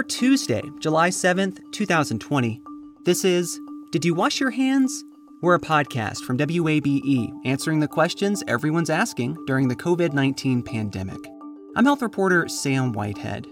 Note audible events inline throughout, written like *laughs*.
for Tuesday, July 7th, 2020. This is Did You Wash Your Hands? We're a podcast from WABE answering the questions everyone's asking during the COVID 19 pandemic. I'm health reporter Sam Whitehead.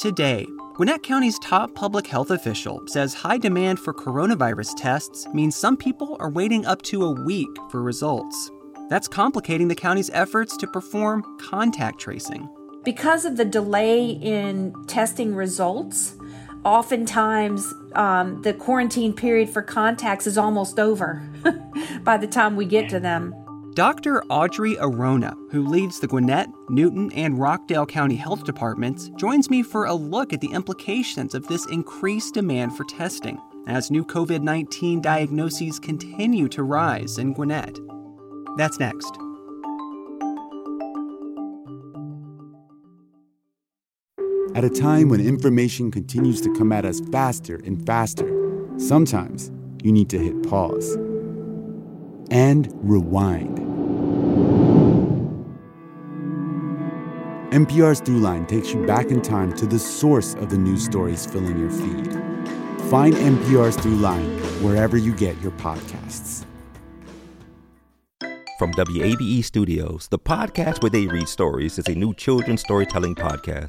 Today, Gwinnett County's top public health official says high demand for coronavirus tests means some people are waiting up to a week for results. That's complicating the county's efforts to perform contact tracing. Because of the delay in testing results, oftentimes um, the quarantine period for contacts is almost over *laughs* by the time we get to them. Dr. Audrey Arona, who leads the Gwinnett, Newton, and Rockdale County Health Departments, joins me for a look at the implications of this increased demand for testing as new COVID 19 diagnoses continue to rise in Gwinnett. That's next. At a time when information continues to come at us faster and faster, sometimes you need to hit pause and rewind. NPR's Throughline takes you back in time to the source of the news stories filling your feed. Find NPR's Throughline wherever you get your podcasts. From WABE Studios, the podcast where they read stories is a new children's storytelling podcast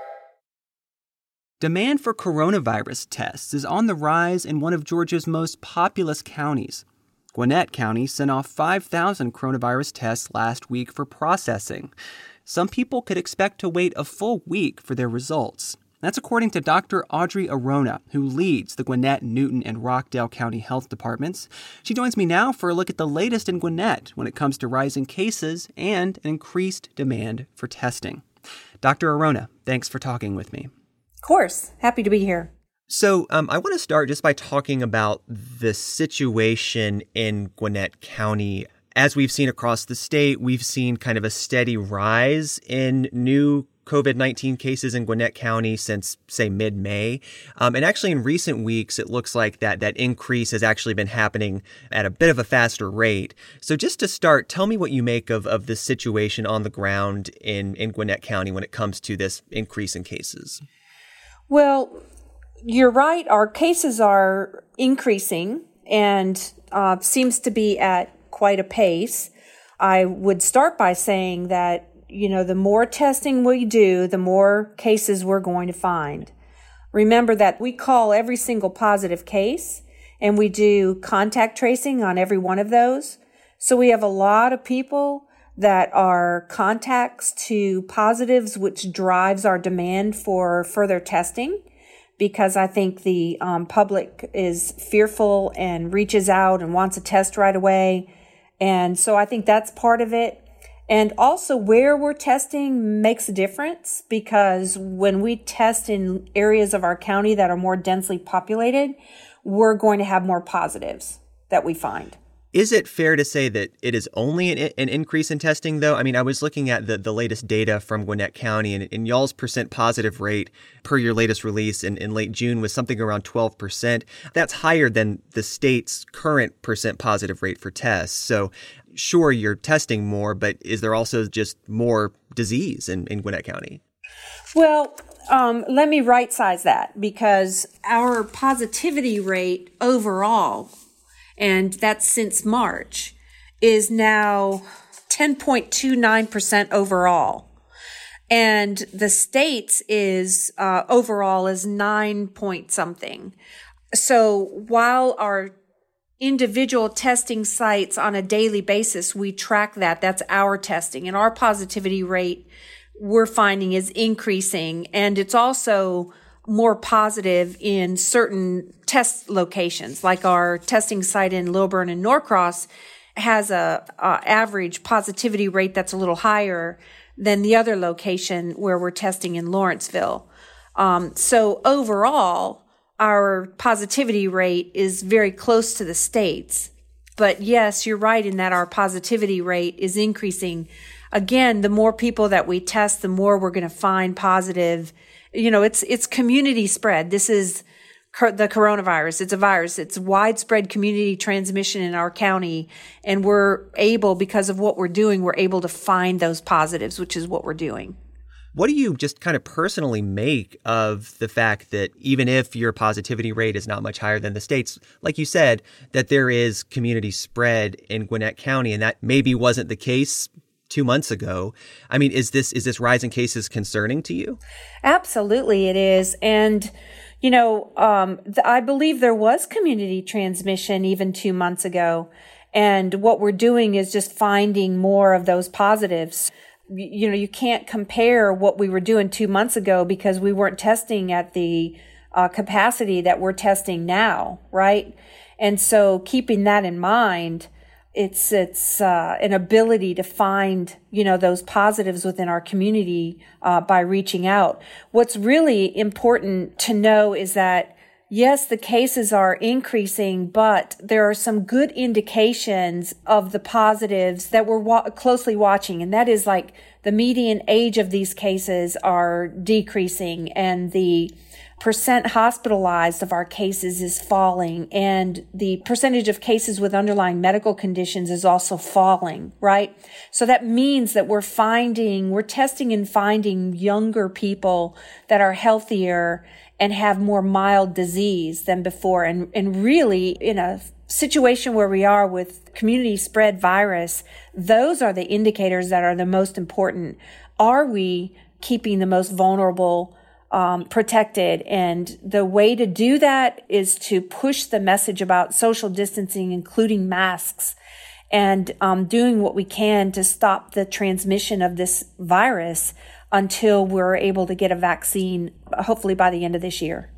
Demand for coronavirus tests is on the rise in one of Georgia's most populous counties. Gwinnett County sent off 5,000 coronavirus tests last week for processing. Some people could expect to wait a full week for their results. That's according to Dr. Audrey Arona, who leads the Gwinnett, Newton, and Rockdale County Health Departments. She joins me now for a look at the latest in Gwinnett when it comes to rising cases and an increased demand for testing. Dr. Arona, thanks for talking with me. Of course. Happy to be here. So, um, I want to start just by talking about the situation in Gwinnett County. As we've seen across the state, we've seen kind of a steady rise in new COVID 19 cases in Gwinnett County since, say, mid May. Um, and actually, in recent weeks, it looks like that, that increase has actually been happening at a bit of a faster rate. So, just to start, tell me what you make of, of the situation on the ground in, in Gwinnett County when it comes to this increase in cases. Well, you're right. Our cases are increasing and uh, seems to be at quite a pace. I would start by saying that, you know, the more testing we do, the more cases we're going to find. Remember that we call every single positive case and we do contact tracing on every one of those. So we have a lot of people that are contacts to positives, which drives our demand for further testing because I think the um, public is fearful and reaches out and wants a test right away. And so I think that's part of it. And also, where we're testing makes a difference because when we test in areas of our county that are more densely populated, we're going to have more positives that we find. Is it fair to say that it is only an, an, increase in testing, though? I mean, I was looking at the, the latest data from Gwinnett County, and, and y'all's percent positive rate per your latest release in, in late June was something around 12%. That's higher than the state's current percent positive rate for tests. So, sure, you're testing more, but is there also just more disease in, in Gwinnett County? Well, um, let me right size that because our positivity rate overall and that's since March, is now 10.29% overall. And the states is uh, overall is nine point something. So while our individual testing sites on a daily basis, we track that. That's our testing and our positivity rate we're finding is increasing. And it's also more positive in certain test locations, like our testing site in Lilburn and Norcross has a, a, average positivity rate that's a little higher than the other location where we're testing in Lawrenceville. Um, so overall, our positivity rate is very close to the states. But yes, you're right in that our positivity rate is increasing. Again, the more people that we test, the more we're going to find positive. You know, it's, it's community spread. This is the coronavirus. It's a virus. It's widespread community transmission in our county. And we're able, because of what we're doing, we're able to find those positives, which is what we're doing. What do you just kind of personally make of the fact that even if your positivity rate is not much higher than the states, like you said, that there is community spread in Gwinnett County, and that maybe wasn't the case two months ago. I mean, is this is this rise in cases concerning to you? Absolutely, it is, and you know, um, th- I believe there was community transmission even two months ago, and what we're doing is just finding more of those positives you know, you can't compare what we were doing two months ago because we weren't testing at the uh, capacity that we're testing now, right? And so keeping that in mind, it's it's uh, an ability to find you know those positives within our community uh, by reaching out. What's really important to know is that yes, the cases are increasing, but there are some good indications of the positives that we're wa- closely watching. And that is like the median age of these cases are decreasing and the percent hospitalized of our cases is falling and the percentage of cases with underlying medical conditions is also falling, right? So that means that we're finding, we're testing and finding younger people that are healthier and have more mild disease than before. And, and really in a situation where we are with community spread virus, those are the indicators that are the most important. Are we keeping the most vulnerable um, protected? And the way to do that is to push the message about social distancing, including masks, and um, doing what we can to stop the transmission of this virus until we're able to get a vaccine, hopefully by the end of this year.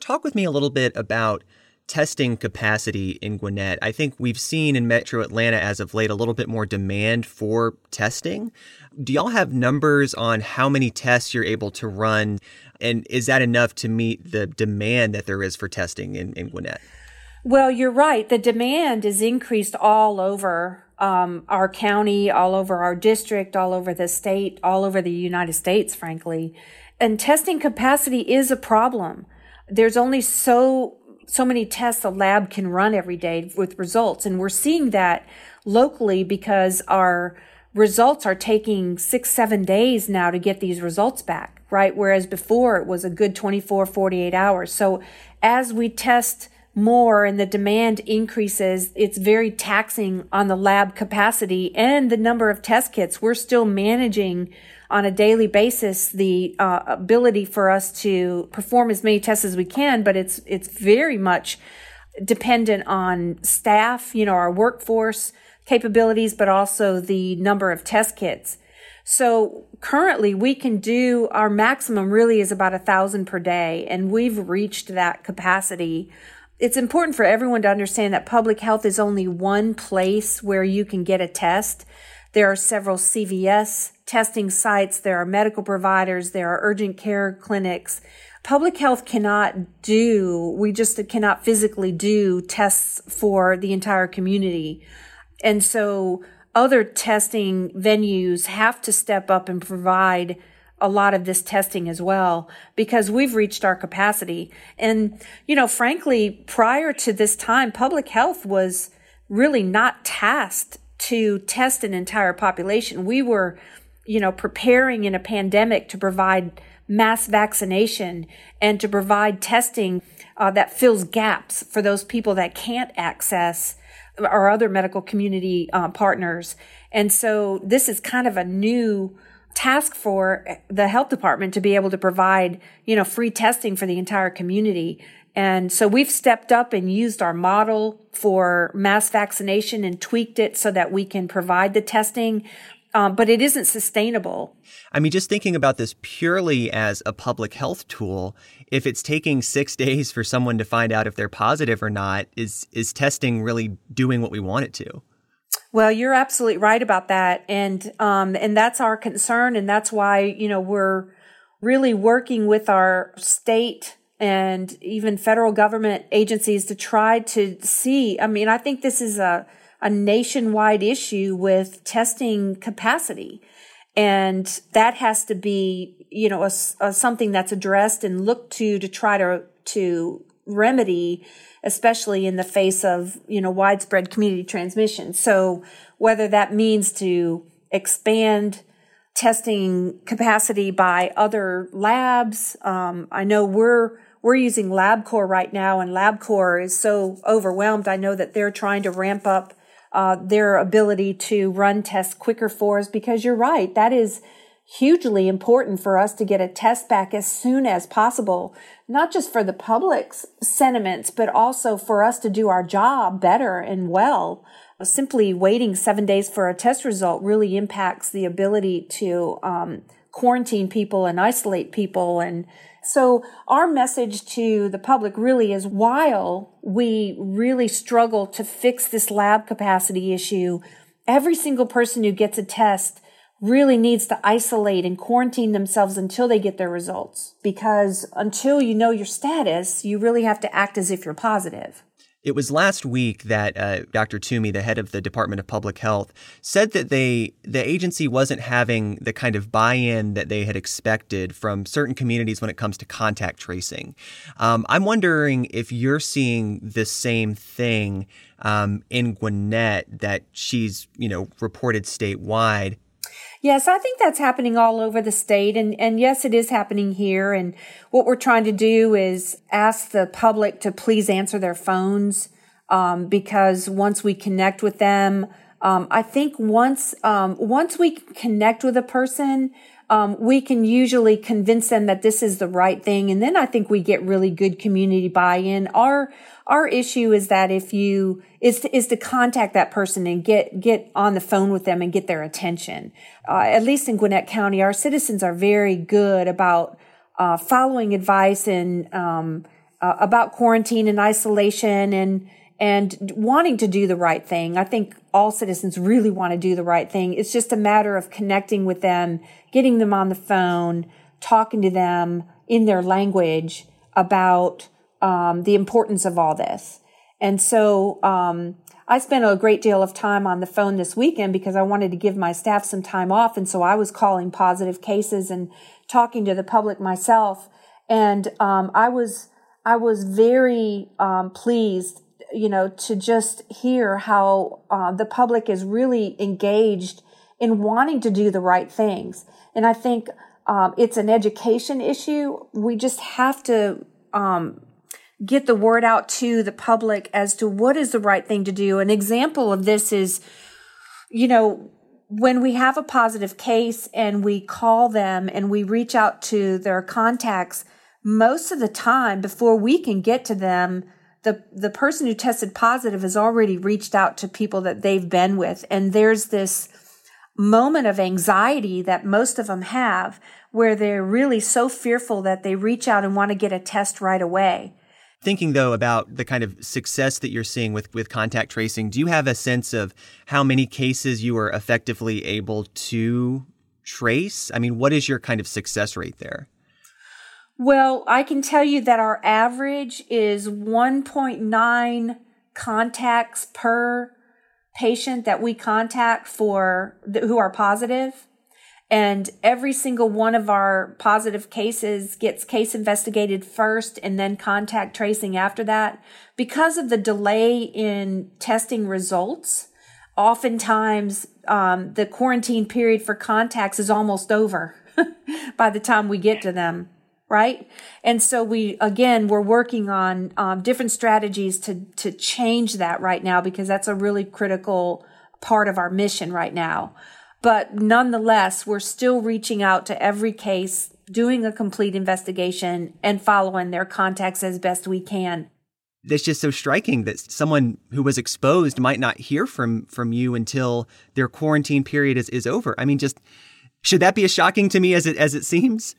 Talk with me a little bit about testing capacity in Gwinnett. I think we've seen in Metro Atlanta as of late a little bit more demand for testing. Do y'all have numbers on how many tests you're able to run? And is that enough to meet the demand that there is for testing in, in Gwinnett? Well, you're right. The demand is increased all over um, our county, all over our district, all over the state, all over the United States, frankly. And testing capacity is a problem. There's only so so many tests a lab can run every day with results, and we're seeing that locally because our results are taking six, seven days now to get these results back, right? Whereas before it was a good 24, 48 hours. So as we test more and the demand increases, it's very taxing on the lab capacity and the number of test kits. We're still managing on a daily basis the uh, ability for us to perform as many tests as we can, but it's it's very much dependent on staff, you know, our workforce capabilities, but also the number of test kits. So currently we can do our maximum really is about a thousand per day and we've reached that capacity it's important for everyone to understand that public health is only one place where you can get a test. There are several CVS testing sites. There are medical providers. There are urgent care clinics. Public health cannot do, we just cannot physically do tests for the entire community. And so other testing venues have to step up and provide a lot of this testing as well because we've reached our capacity. And, you know, frankly, prior to this time, public health was really not tasked to test an entire population. We were, you know, preparing in a pandemic to provide mass vaccination and to provide testing uh, that fills gaps for those people that can't access our other medical community uh, partners. And so this is kind of a new task for the health department to be able to provide, you know, free testing for the entire community. And so we've stepped up and used our model for mass vaccination and tweaked it so that we can provide the testing. Um, but it isn't sustainable. I mean, just thinking about this purely as a public health tool, if it's taking six *laughs* days for someone to find out if they're positive or not, is is testing really doing what we want it to? Well, you're absolutely right about that. And, um, and that's our concern. And that's why, you know, we're really working with our state and even federal government agencies to try to see. I mean, I think this is a, a nationwide issue with testing capacity. And that has to be, you know, a, a, something that's addressed and looked to to try to, to remedy, especially in the face of, you know, widespread community transmission. So whether that means to expand testing capacity by other labs. Um, I know we're we're using LabCorp right now, and LabCorp is so overwhelmed. I know that they're trying to ramp up uh, their ability to run tests quicker for us because you're right. That is hugely important for us to get a test back as soon as possible, not just for the public's sentiments, but also for us to do our job better and well. Simply waiting seven days for a test result really impacts the ability to um, quarantine people and isolate people and so our message to the public really is while we really struggle to fix this lab capacity issue, every single person who gets a test really needs to isolate and quarantine themselves until they get their results. Because until you know your status, you really have to act as if you're positive. It was last week that uh, Dr. Toomey, the head of the Department of Public Health, said that they the agency wasn't having the kind of buy-in that they had expected from certain communities when it comes to contact tracing. Um, I'm wondering if you're seeing the same thing um, in Gwinnett that she's you know reported statewide. Yes, I think that's happening all over the state. And, and yes, it is happening here. And what we're trying to do is ask the public to please answer their phones. Um, because once we connect with them, um, I think once, um, once we connect with a person, um, we can usually convince them that this is the right thing. And then I think we get really good community buy-in. Our, our issue is that if you, is to, is to contact that person and get, get on the phone with them and get their attention. Uh, at least in Gwinnett County, our citizens are very good about, uh, following advice and, um, uh, about quarantine and isolation and, and wanting to do the right thing. I think all citizens really want to do the right thing. It's just a matter of connecting with them, getting them on the phone, talking to them in their language about um, the importance of all this. And so um, I spent a great deal of time on the phone this weekend because I wanted to give my staff some time off. And so I was calling positive cases and talking to the public myself. And um, I was I was very um, pleased you know, to just hear how uh, the public is really engaged in wanting to do the right things. And I think um, it's an education issue. We just have to um, get the word out to the public as to what is the right thing to do. An example of this is, you know, when we have a positive case and we call them and we reach out to their contacts, most of the time before we can get to them, the the person who tested positive has already reached out to people that they've been with and there's this moment of anxiety that most of them have where they're really so fearful that they reach out and want to get a test right away. Thinking though about the kind of success that you're seeing with with contact tracing do you have a sense of how many cases you are effectively able to trace? I mean what is your kind of success rate there? Well, I can tell you that our average is 1.9 contacts per patient that we contact for who are. And every single one of our positive cases gets case investigated first and then contact tracing after that. Because of the delay in testing results, oftentimes um, the quarantine period for contacts is almost over *laughs* by the time we get to them right? And so we, again, we're working on um, different strategies to, to change that right now because that's a really critical part of our mission right now. But nonetheless, we're still reaching out to every case, doing a complete investigation and following their contacts as best we can. That's just so striking that someone who was exposed might not hear from from you until their quarantine period is, is over. I mean, just should that be as shocking to me as it as it seems?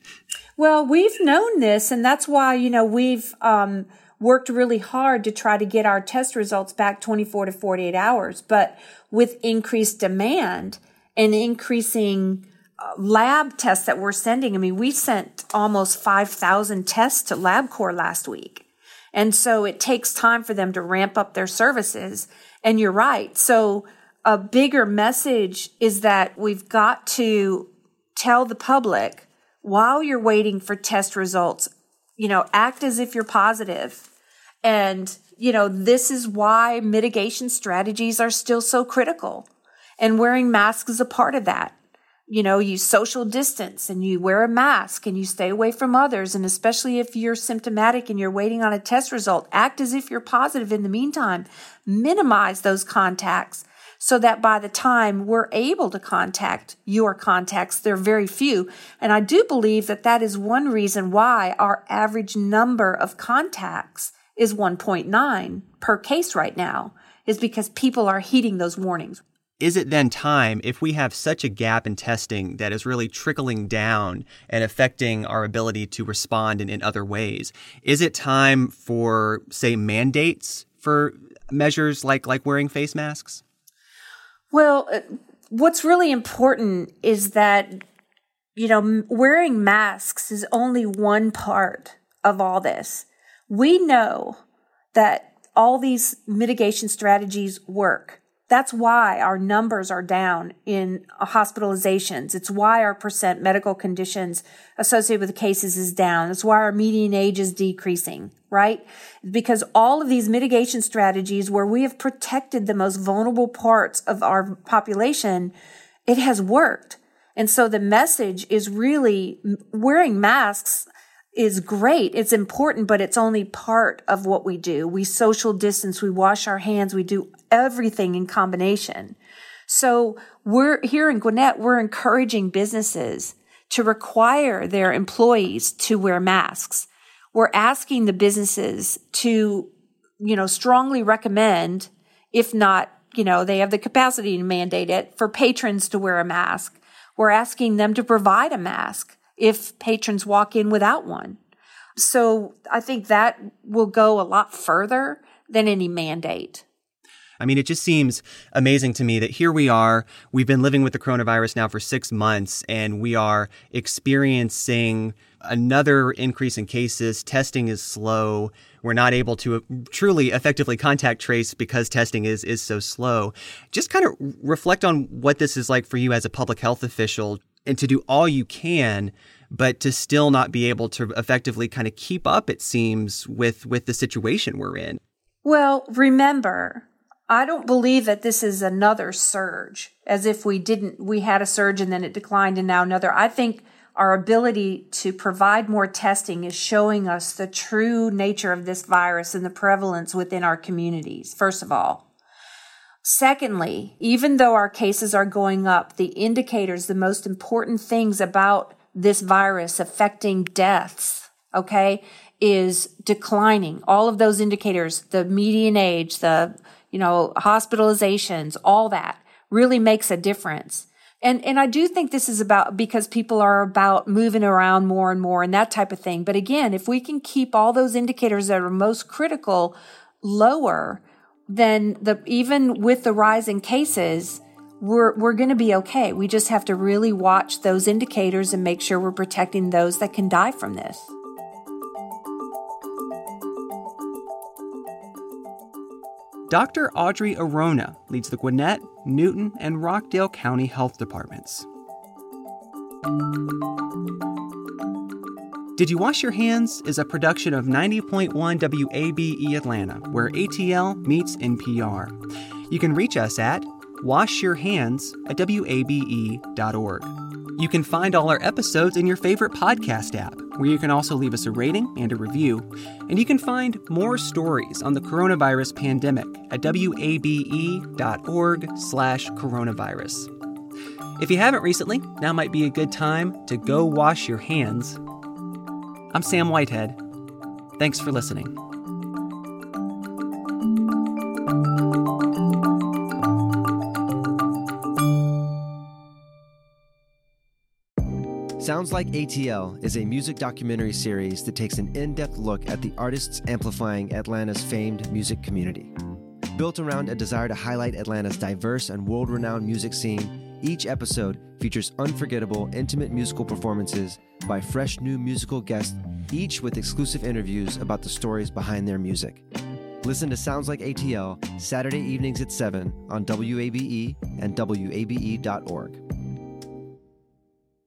Well, we've known this, and that's why you know we've um, worked really hard to try to get our test results back 24 to 48 hours. But with increased demand and increasing lab tests that we're sending. I mean, we sent almost 5,000 tests to LabCorp last week. And so it takes time for them to ramp up their services. And you're right. So a bigger message is that we've got to tell the public while you're waiting for test results, you know, act as if you're positive. And, you know, this is why mitigation strategies are still so critical. And wearing masks is a part of that you know, you social distance and you wear a mask and you stay away from others. And especially if you're symptomatic and you're waiting on a test result, act as if you're positive in the meantime. Minimize those contacts so that by the time we're able to contact your contacts, they're very few. And I do believe that that is one reason why our average number of contacts is 1.9 per case right now, is because people are heeding those warnings is it then time, if we have such a gap in testing that is really trickling down and affecting our ability to respond in, in other ways, is it time for, say, mandates for measures like, like wearing face masks? Well, uh, what's really important is that, you know, wearing masks is only one part of all this. We know that all these mitigation strategies work that's why our numbers are down in hospitalizations. It's why our percent medical conditions associated with cases is down. It's why our median age is decreasing, right? Because all of these mitigation strategies where we have protected the most vulnerable parts of our population, it has worked. And so the message is really wearing masks is great. It's important, but it's only part of what we do. We social distance, we wash our hands, we do everything in combination. So we're here in Gwinnett, we're encouraging businesses to require their employees to wear masks. We're asking the businesses to, you know, strongly recommend, if not, you know, they have the capacity to mandate it for patrons to wear a mask. We're asking them to provide a mask if patrons walk in without one. So I think that will go a lot further than any mandate. I mean, it just seems amazing to me that here we are. We've been living with the coronavirus now for six months, and we are experiencing another increase in cases. Testing is slow. We're not able to uh, truly effectively contact trace because testing is is so slow. Just kind of reflect on what this is like for you as a public health official and to do all you can but to still not be able to effectively kind of keep up it seems with with the situation we're in well remember i don't believe that this is another surge as if we didn't we had a surge and then it declined and now another i think our ability to provide more testing is showing us the true nature of this virus and the prevalence within our communities first of all Secondly, even though our cases are going up, the indicators, the most important things about this virus affecting deaths, okay, is declining. All of those indicators, the median age, the, you know, hospitalizations, all that really makes a difference. And, and I do think this is about because people are about moving around more and more and that type of thing. But again, if we can keep all those indicators that are most critical lower, then the even with the rise in cases, we're we're going to be okay. We just have to really watch those indicators and make sure we're protecting those that can die from this. Dr. Audrey Arona leads the Gwinnett, Newton, and Rockdale County Health Departments. Did You Wash Your Hands is a production of 90.1 WABE Atlanta, where ATL meets NPR. You can reach us at washyourhands at wabe.org. You can find all our episodes in your favorite podcast app, where you can also leave us a rating and a review. And you can find more stories on the coronavirus pandemic at wabe.org slash coronavirus. If you haven't recently, now might be a good time to go wash your hands I'm Sam Whitehead. Thanks for listening. Sounds Like ATL is a music documentary series that takes an in depth look at the artists amplifying Atlanta's famed music community. Built around a desire to highlight Atlanta's diverse and world renowned music scene, Each episode features unforgettable, intimate musical performances by fresh new musical guests, each with exclusive interviews about the stories behind their music. Listen to Sounds Like ATL Saturday evenings at 7 on WABE and WABE.org.